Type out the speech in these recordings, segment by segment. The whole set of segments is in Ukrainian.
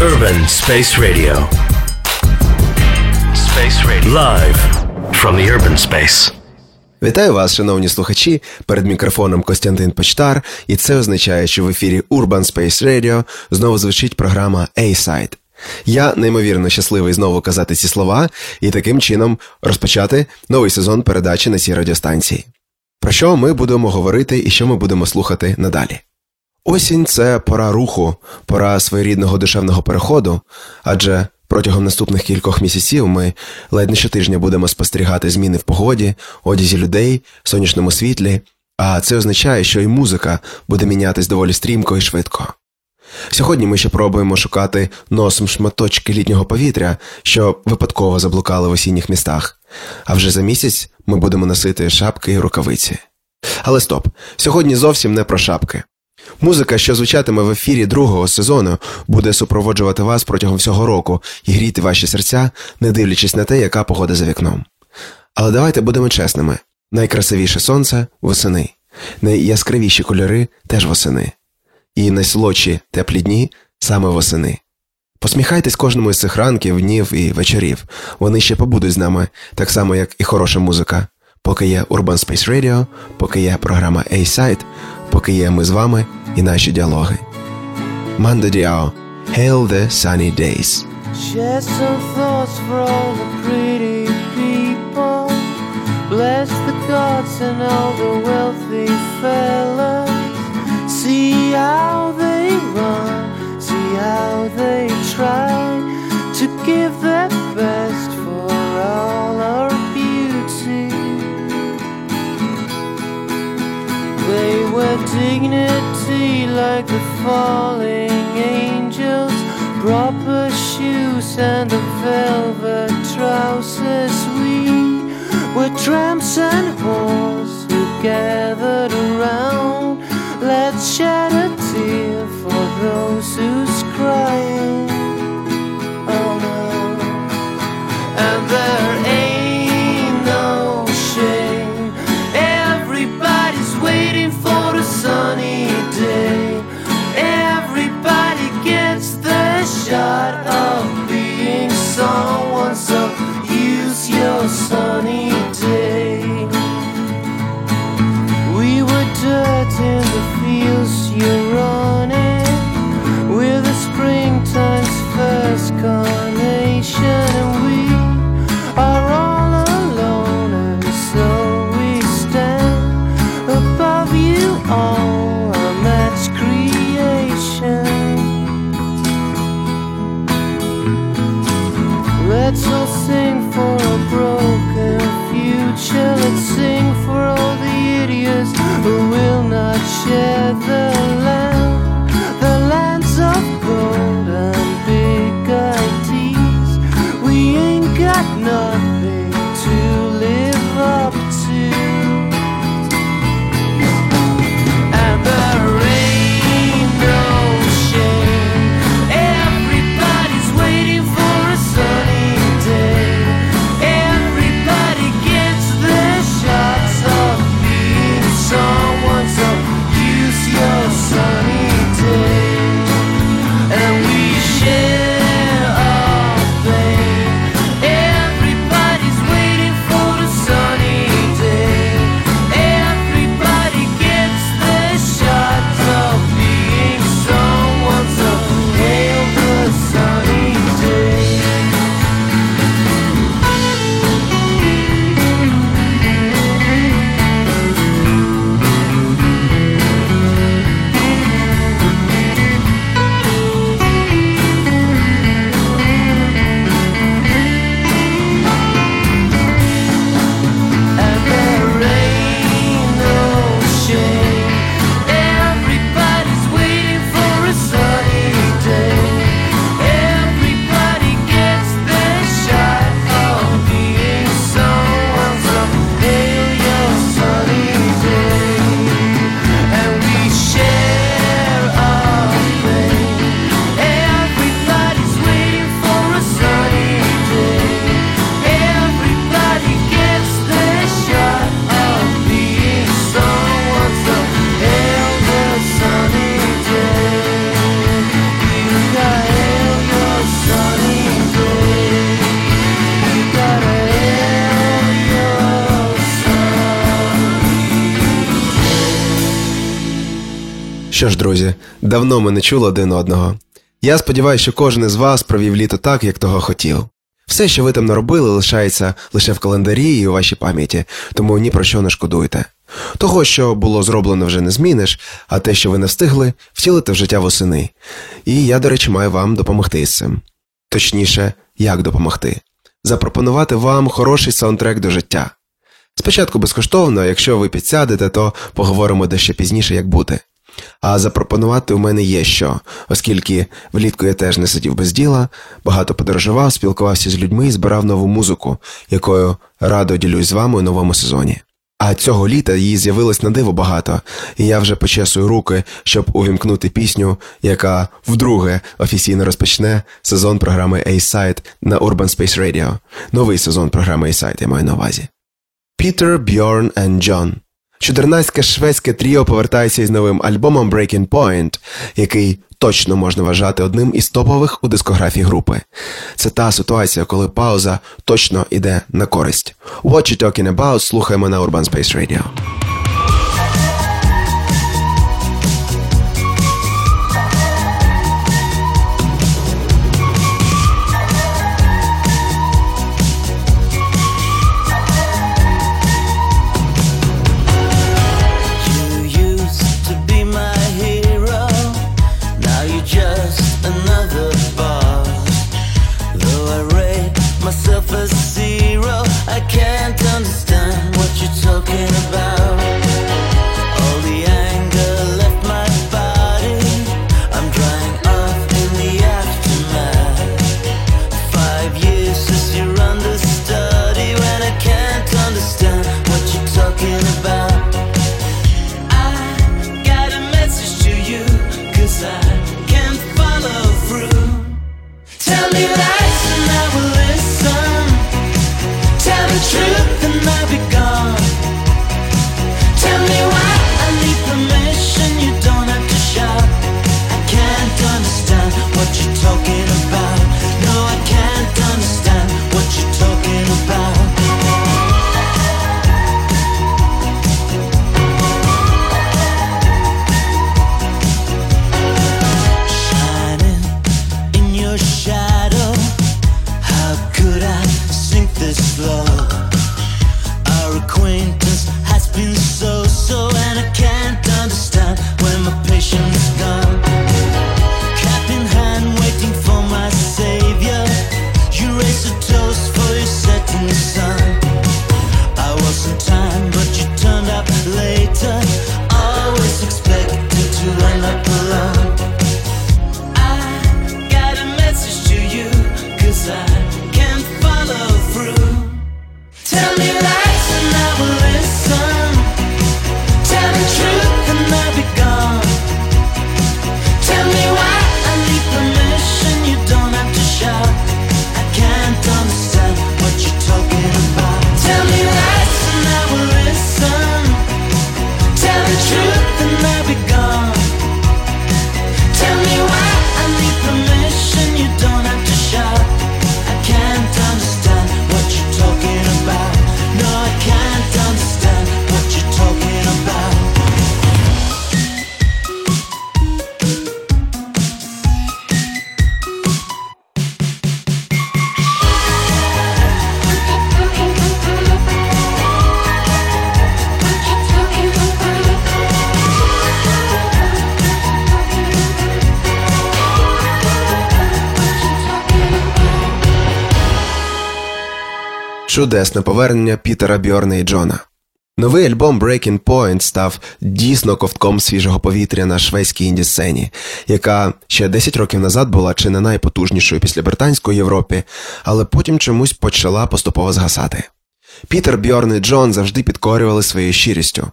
Urban Space Radio. Space Radio. Live from the urban space. Вітаю вас, шановні слухачі. Перед мікрофоном Костянтин Почтар, і це означає, що в ефірі Urban Space Radio знову звучить програма A-Side. Я неймовірно щасливий знову казати ці слова і таким чином розпочати новий сезон передачі на цій радіостанції. Про що ми будемо говорити і що ми будемо слухати надалі? Осінь це пора руху, пора своєрідного душевного переходу, адже протягом наступних кількох місяців ми ледь не щотижня будемо спостерігати зміни в погоді, одязі людей, сонячному світлі, а це означає, що і музика буде мінятись доволі стрімко і швидко. Сьогодні ми ще пробуємо шукати носом шматочки літнього повітря, що випадково заблукали в осінніх містах, а вже за місяць ми будемо носити шапки і рукавиці. Але стоп, сьогодні зовсім не про шапки. Музика, що звучатиме в ефірі другого сезону, буде супроводжувати вас протягом всього року і гріти ваші серця, не дивлячись на те, яка погода за вікном. Але давайте будемо чесними: найкрасивіше сонце восени, найяскравіші кольори теж восени, і найсолодші теплі дні саме восени. Посміхайтесь кожному із цих ранків, днів і вечорів. Вони ще побудуть з нами, так само, як і хороша музика. Поки є Urban Space Radio, поки є програма A-Side, поки є ми з вами і наші діалоги. Манда Діао Hail the sunny days. Share some thoughts for all the pretty people. Bless the gods and all the wealthy fellas. See how they run, see how they try to give their best for all our Wear dignity like the falling angels, proper shoes and the velvet trousers. We were tramps and whores who gathered around. Let's shed share давно ми не чули один одного. Я сподіваюся, що кожен із вас провів літо так, як того хотів. Все, що ви там наробили, лишається лише в календарі і у вашій пам'яті, тому ні про що не шкодуйте. Того, що було зроблено, вже не зміниш, а те, що ви не встигли, втілити в життя восени. І я, до речі, маю вам допомогти з цим. Точніше, як допомогти. Запропонувати вам хороший саундтрек до життя. Спочатку безкоштовно, якщо ви підсядете, то поговоримо дещо пізніше, як бути. А запропонувати у мене є що, оскільки влітку я теж не сидів без діла, багато подорожував, спілкувався з людьми і збирав нову музику, якою радо ділюсь з вами у новому сезоні. А цього літа її з'явилось на диво багато, і я вже почесую руки, щоб увімкнути пісню, яка вдруге офіційно розпочне сезон програми A-Side на Urban Space Radio. Новий сезон програми A-Side я маю на увазі. Peter, Bjorn and John. Чудернацьке шведське тріо повертається із новим альбомом Breaking Point, який точно можна вважати одним із топових у дискографії групи. Це та ситуація, коли пауза точно йде на користь. What you talking about слухаємо на Urban Space Radio. Чудесне повернення Пітера Бьорна і Джона. Новий альбом Breaking Point став дійсно ковтком свіжого повітря на шведській інді-сцені, яка ще 10 років назад була чи не найпотужнішою після британської Європи, але потім чомусь почала поступово згасати. Пітер Бьорн і Джон завжди підкорювали своєю щирістю.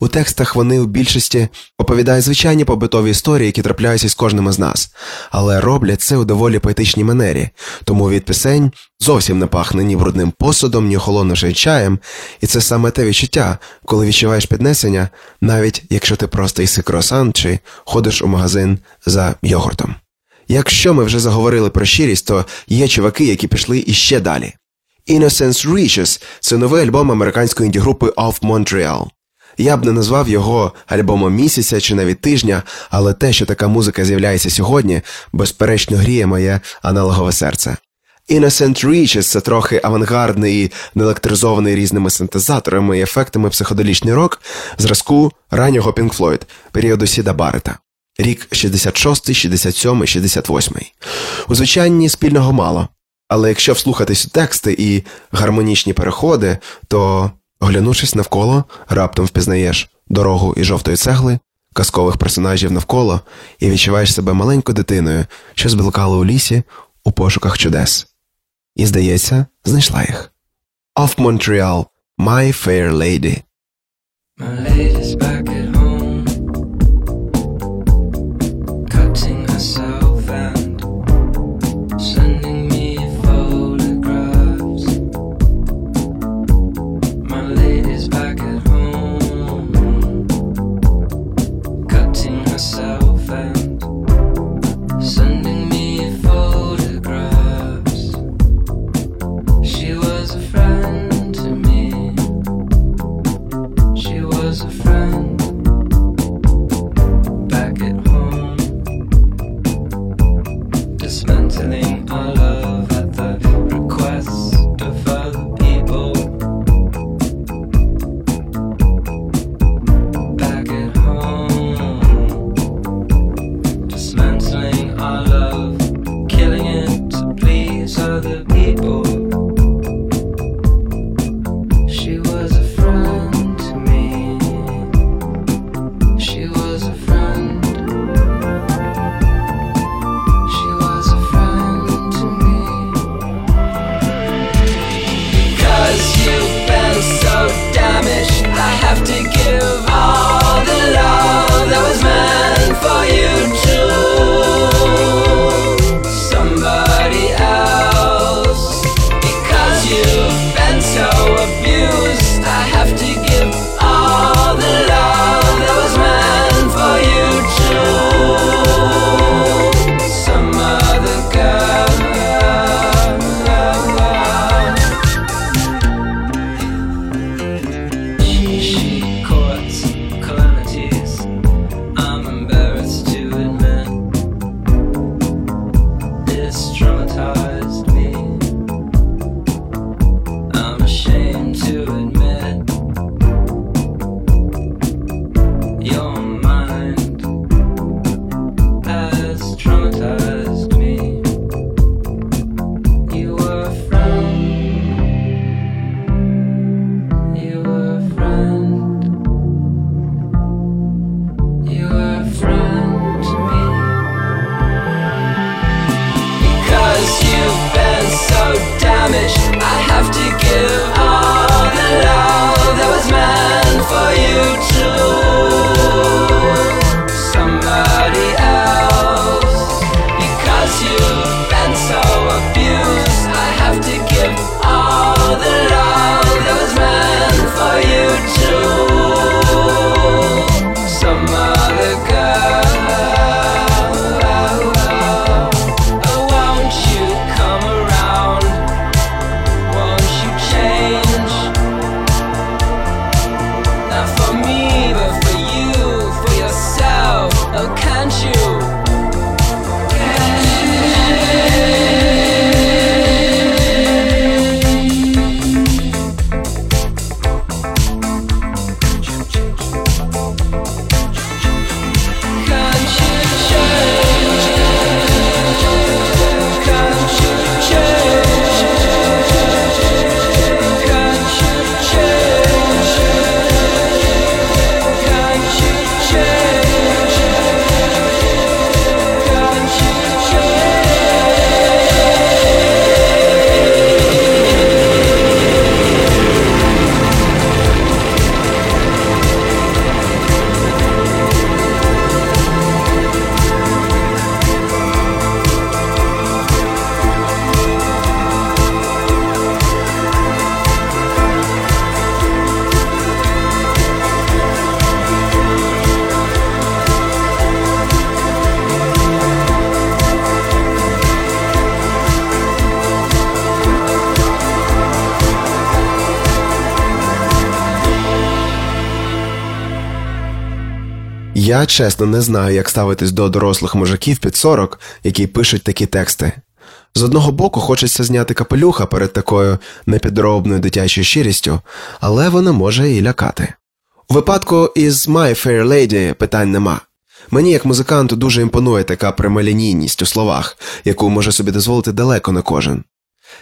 У текстах вони у більшості оповідають звичайні побутові історії, які трапляються з кожним із нас, але роблять це у доволі поетичній манері, тому від пісень зовсім не пахне ні брудним посудом, ні холодним чаєм, і це саме те відчуття, коли відчуваєш піднесення, навіть якщо ти просто їси круасан чи ходиш у магазин за йогуртом. Якщо ми вже заговорили про щирість, то є чуваки, які пішли іще далі. Innocence Reaches – це новий альбом американської інді-групи Of Montreal. Я б не назвав його альбомом місяця чи навіть тижня, але те, що така музика з'являється сьогодні, безперечно гріє моє аналогове серце. Innocent Reaches – це трохи авангардний неелектризований різними синтезаторами і ефектами психоделічний рок зразку раннього Pink Floyd, періоду Сіда Барета. Рік 66, 67, 68. У звучанні спільного мало. Але якщо вслухатись у тексти і гармонічні переходи, то, оглянувшись навколо, раптом впізнаєш дорогу і жовтої цегли, казкових персонажів навколо і відчуваєш себе маленькою дитиною, що зблукала у лісі у пошуках чудес. І, здається, знайшла їх. Off Montreal – My Fair Lady. My lady's back Я чесно не знаю, як ставитись до дорослих мужиків під 40, які пишуть такі тексти. З одного боку, хочеться зняти капелюха перед такою непідробною дитячою щирістю, але вона може і лякати. У випадку із My Fair Lady питань нема. Мені, як музиканту, дуже імпонує така прямолінійність у словах, яку може собі дозволити далеко не кожен.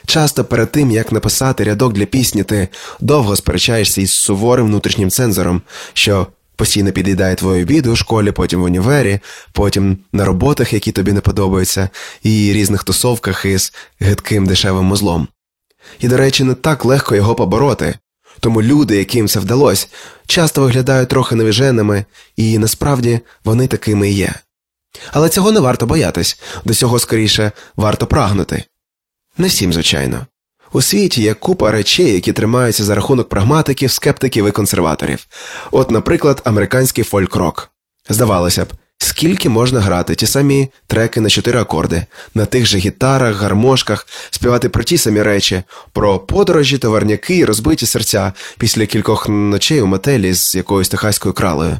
Часто перед тим, як написати рядок для пісні, ти довго сперечаєшся із суворим внутрішнім цензором, що постійно під'їдає твою обіду у школі, потім в універі, потім на роботах, які тобі не подобаються, і різних тусовках із гидким дешевим музлом. І, до речі, не так легко його побороти, тому люди, яким це вдалося, часто виглядають трохи невіженими, і насправді вони такими є. Але цього не варто боятись, до цього скоріше варто прагнути. Не всім, звичайно. У світі є купа речей, які тримаються за рахунок прагматиків, скептиків і консерваторів. От, наприклад, американський фольк-рок. Здавалося б, скільки можна грати ті самі треки на чотири акорди, на тих же гітарах, гармошках, співати про ті самі речі, про подорожі, товарняки і розбиті серця після кількох ночей у мотелі з якоюсь техаською кралею.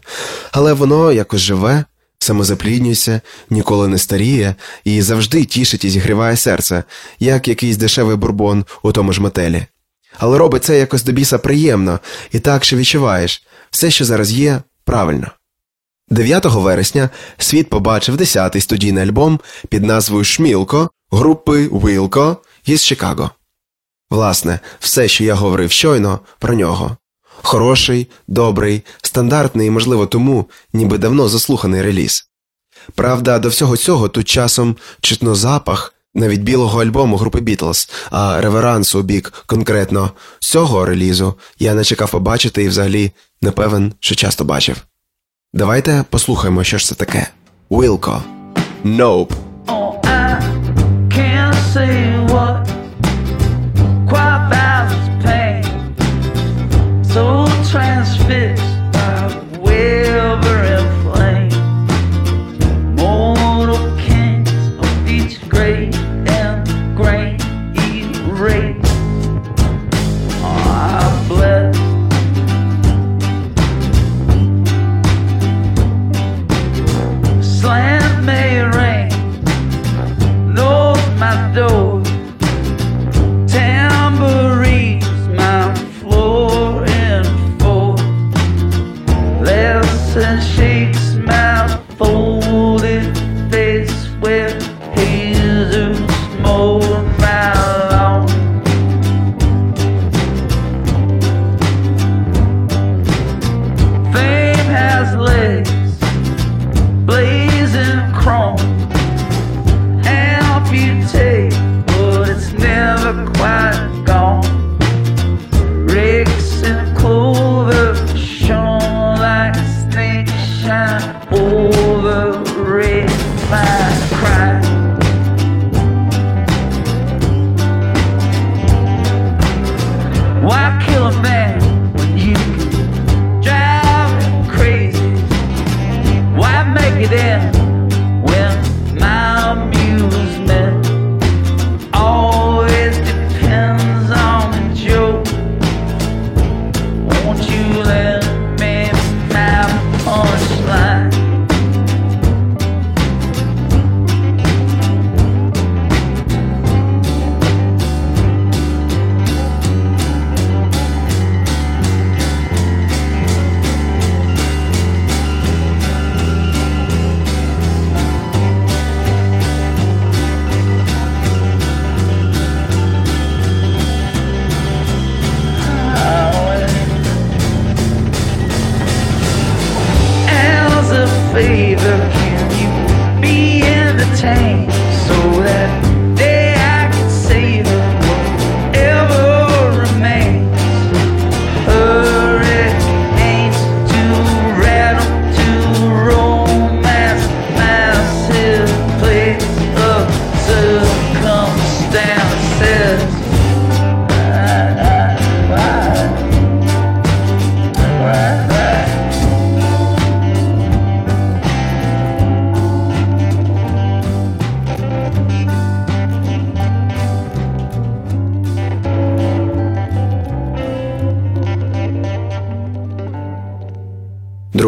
Але воно якось живе, самозапліднюється, ніколи не старіє і завжди тішить і зігріває серце, як якийсь дешевий бурбон у тому ж мотелі. Але робить це якось до біса приємно, і так що відчуваєш все, що зараз є, правильно. 9 вересня світ побачив 10-й студійний альбом під назвою Шмілко групи Вілко із Чикаго. Власне, все, що я говорив щойно, про нього. Хороший, добрий, стандартний і, можливо, тому, ніби давно заслуханий реліз. Правда, до всього цього тут часом чутно запах навіть білого альбому групи Бітлз, а реверансу у бік конкретно цього релізу я не чекав побачити і взагалі не певен, що часто бачив. Давайте послухаємо, що ж це таке. Wilco. Nope. Oh, I can't say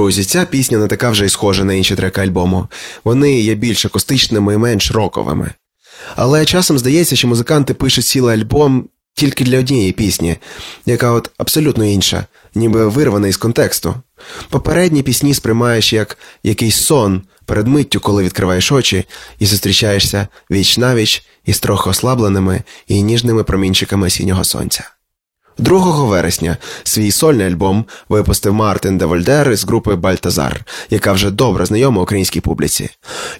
Друзі, ця пісня не така вже й схожа на інші треки альбому. Вони є більш акустичними і менш роковими. Але часом здається, що музиканти пишуть цілий альбом тільки для однієї пісні, яка от абсолютно інша, ніби вирвана із контексту. Попередні пісні сприймаєш як якийсь сон перед миттю, коли відкриваєш очі і зустрічаєшся віч навіч із трохи ослабленими і ніжними промінчиками осіннього сонця. 2 вересня свій сольний альбом випустив Мартин Девольдер із групи Бальтазар, яка вже добре знайома українській публіці.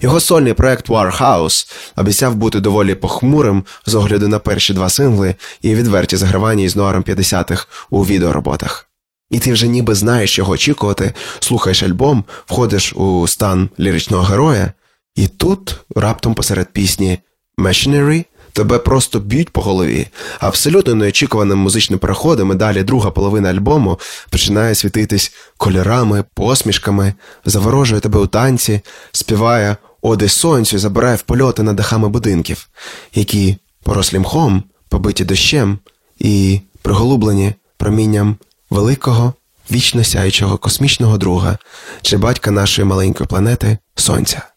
Його сольний проект Warhouse обіцяв бути доволі похмурим з огляду на перші два сингли і відверті загравання із нуаром 50-х у відеороботах. І ти вже ніби знаєш, чого очікувати, слухаєш альбом, входиш у стан ліричного героя, і тут раптом посеред пісні Machinery тебе просто б'ють по голові. Абсолютно неочікуваним музичним переходом і далі друга половина альбому починає світитись кольорами, посмішками, заворожує тебе у танці, співає оди сонцю, забирає в польоти над дахами будинків, які порослі мхом, побиті дощем і приголублені промінням великого, вічно сяючого космічного друга чи батька нашої маленької планети Сонця.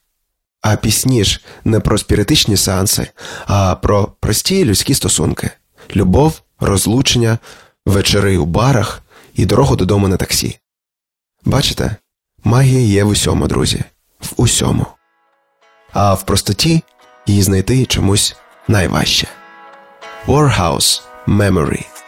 А пісні ж не про спіритичні сеанси, а про прості людські стосунки: любов, розлучення, вечори у барах і дорогу додому на таксі. Бачите, магія є в усьому, друзі, в усьому. А в простоті її знайти чомусь найважче. Warhouse Memory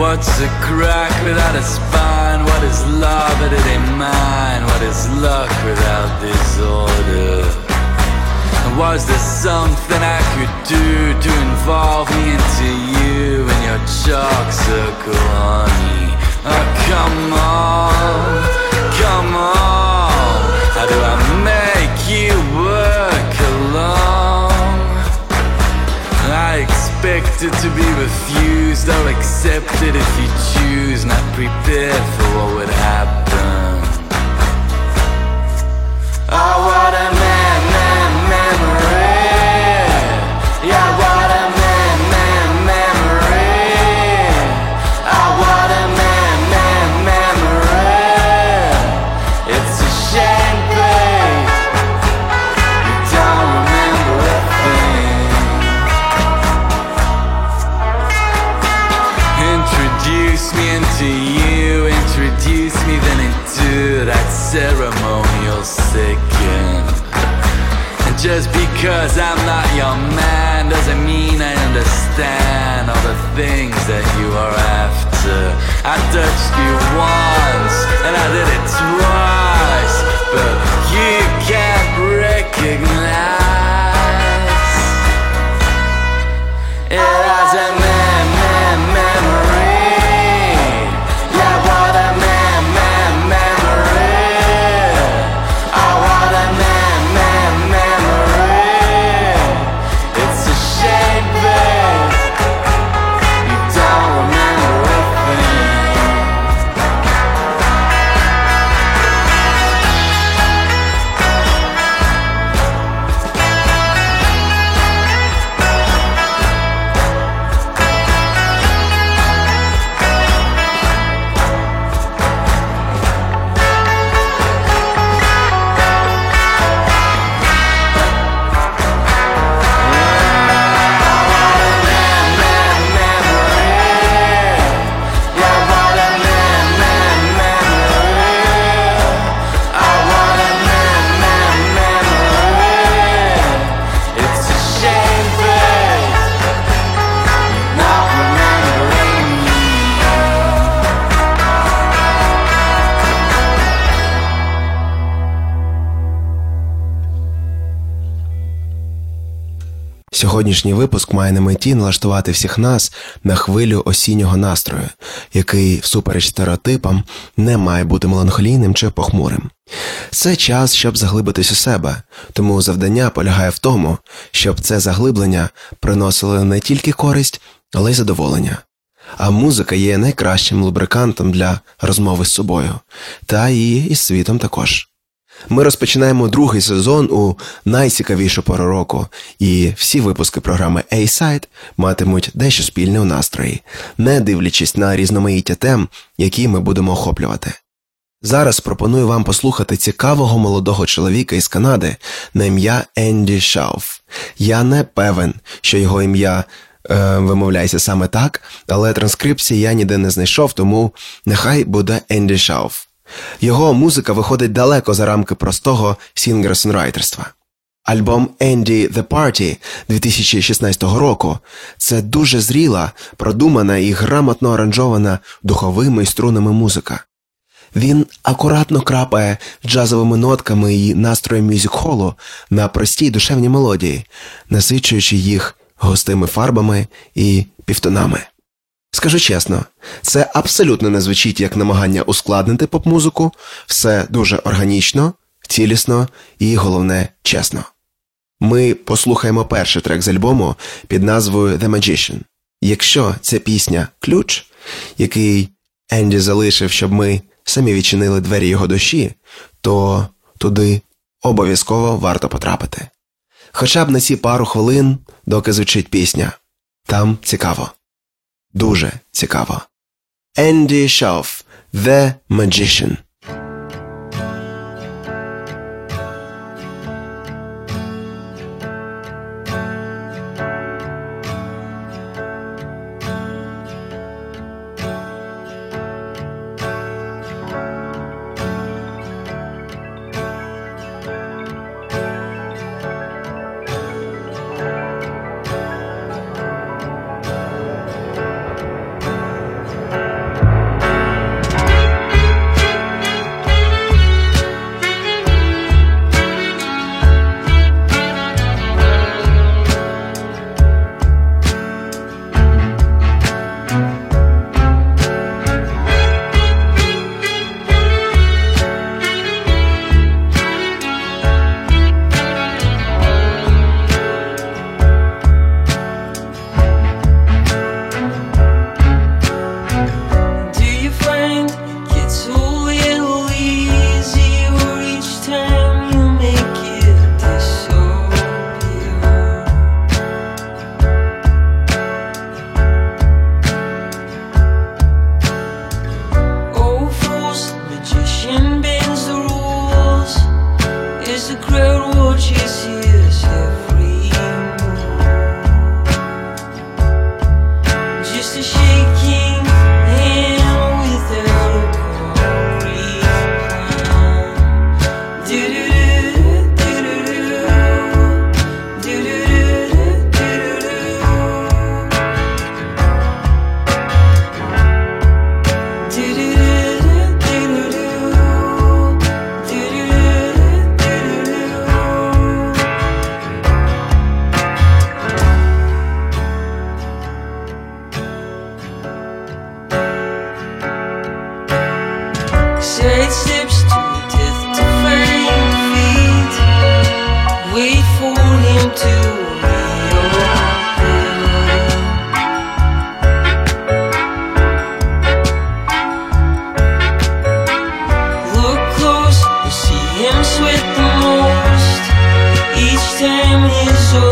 What's a crack without a spine? What is love that it ain't mine? What is luck without disorder? And was there something I could do to involve me into you and your chalk circle, honey? Oh, come on, come on. How do I make you work along? I expected to be refused accept it if you choose, not prepared for what would happen. Oh, because I'm not your man doesn't mean I understand all the things that you are after. I touched you once and I did it twice, Сьогоднішній випуск має на меті налаштувати всіх нас на хвилю осіннього настрою, який, всупереч стереотипам, не має бути меланхолійним чи похмурим. Це час, щоб заглибитись у себе, тому завдання полягає в тому, щоб це заглиблення приносило не тільки користь, але й задоволення. А музика є найкращим лубрикантом для розмови з собою, та і із світом також. Ми розпочинаємо другий сезон у найцікавішу пору року, і всі випуски програми A-Side матимуть дещо спільне у настрої, не дивлячись на різноманіття тем, які ми будемо охоплювати. Зараз пропоную вам послухати цікавого молодого чоловіка із Канади на ім'я Енді Шауф. Я не певен, що його ім'я е, вимовляється саме так, але транскрипції я ніде не знайшов, тому нехай буде Енді Шауф. Його музика виходить далеко за рамки простого сінгер-сонграйтерства. Альбом Енді The Party 2016 року це дуже зріла, продумана і грамотно аранжована духовими і струнами музика. Він акуратно крапає джазовими нотками і настроєм мюзик-холу на простій душевній мелодії, насичуючи їх густими фарбами і півтонами. Скажу чесно, це абсолютно не звучить як намагання ускладнити поп-музику, все дуже органічно, цілісно і, головне, чесно. Ми послухаємо перший трек з альбому під назвою The Magician. Якщо ця пісня ключ, який Енді залишив, щоб ми самі відчинили двері його душі, то туди обов'язково варто потрапити. Хоча б на ці пару хвилин, доки звучить пісня. Там цікаво. Дуже цікаво. Енді Шауф The Magician.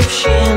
shit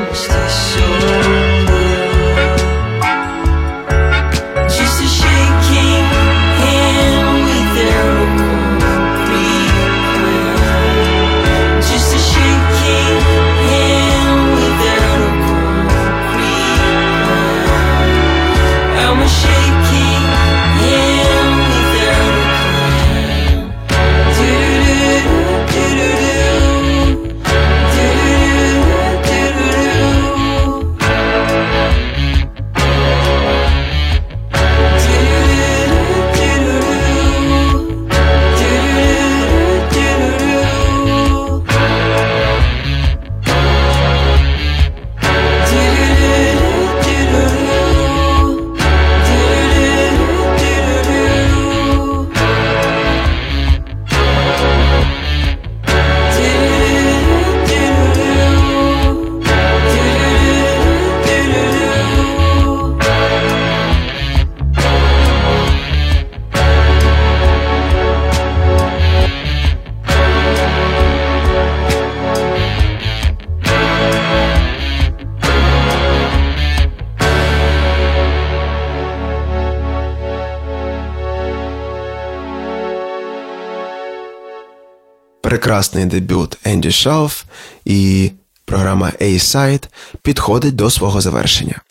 прекрасний дебют Енді Шауф і програма A-Side підходить до свого завершення.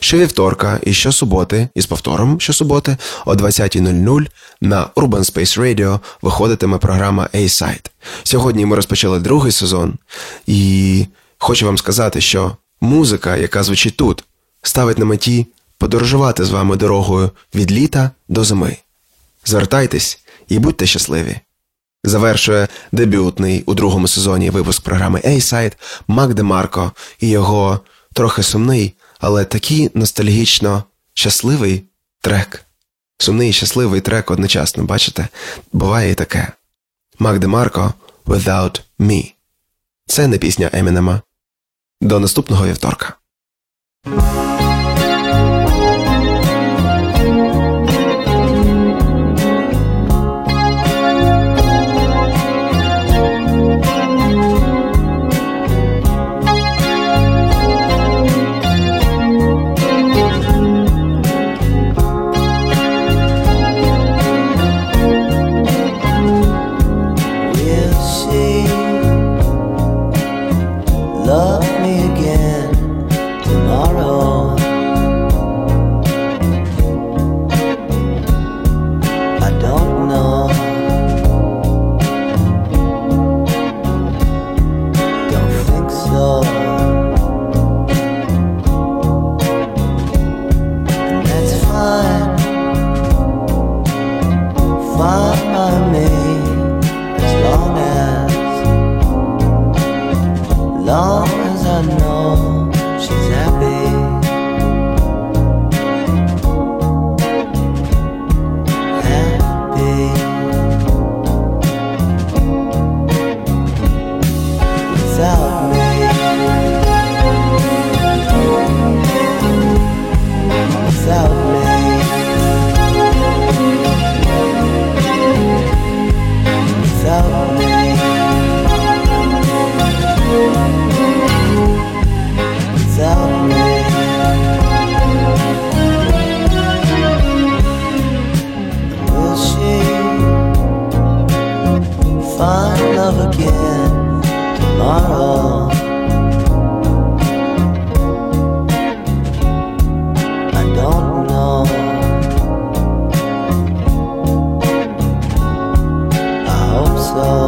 Щовівторка і щосуботи, із повтором щосуботи о 20.00 на Urban Space Radio виходитиме програма A-Side. Сьогодні ми розпочали другий сезон, і хочу вам сказати, що музика, яка звучить тут, ставить на меті подорожувати з вами дорогою від літа до зими. Звертайтесь і будьте щасливі. Завершує дебютний у другому сезоні випуск програми A-Side Мак Демарко і його трохи сумний, але такий ностальгічно щасливий трек. Сумний і щасливий трек одночасно, бачите? Буває і таке. Мак Демарко Without Me. Це не пісня Емінема. До наступного вівторка. Oh.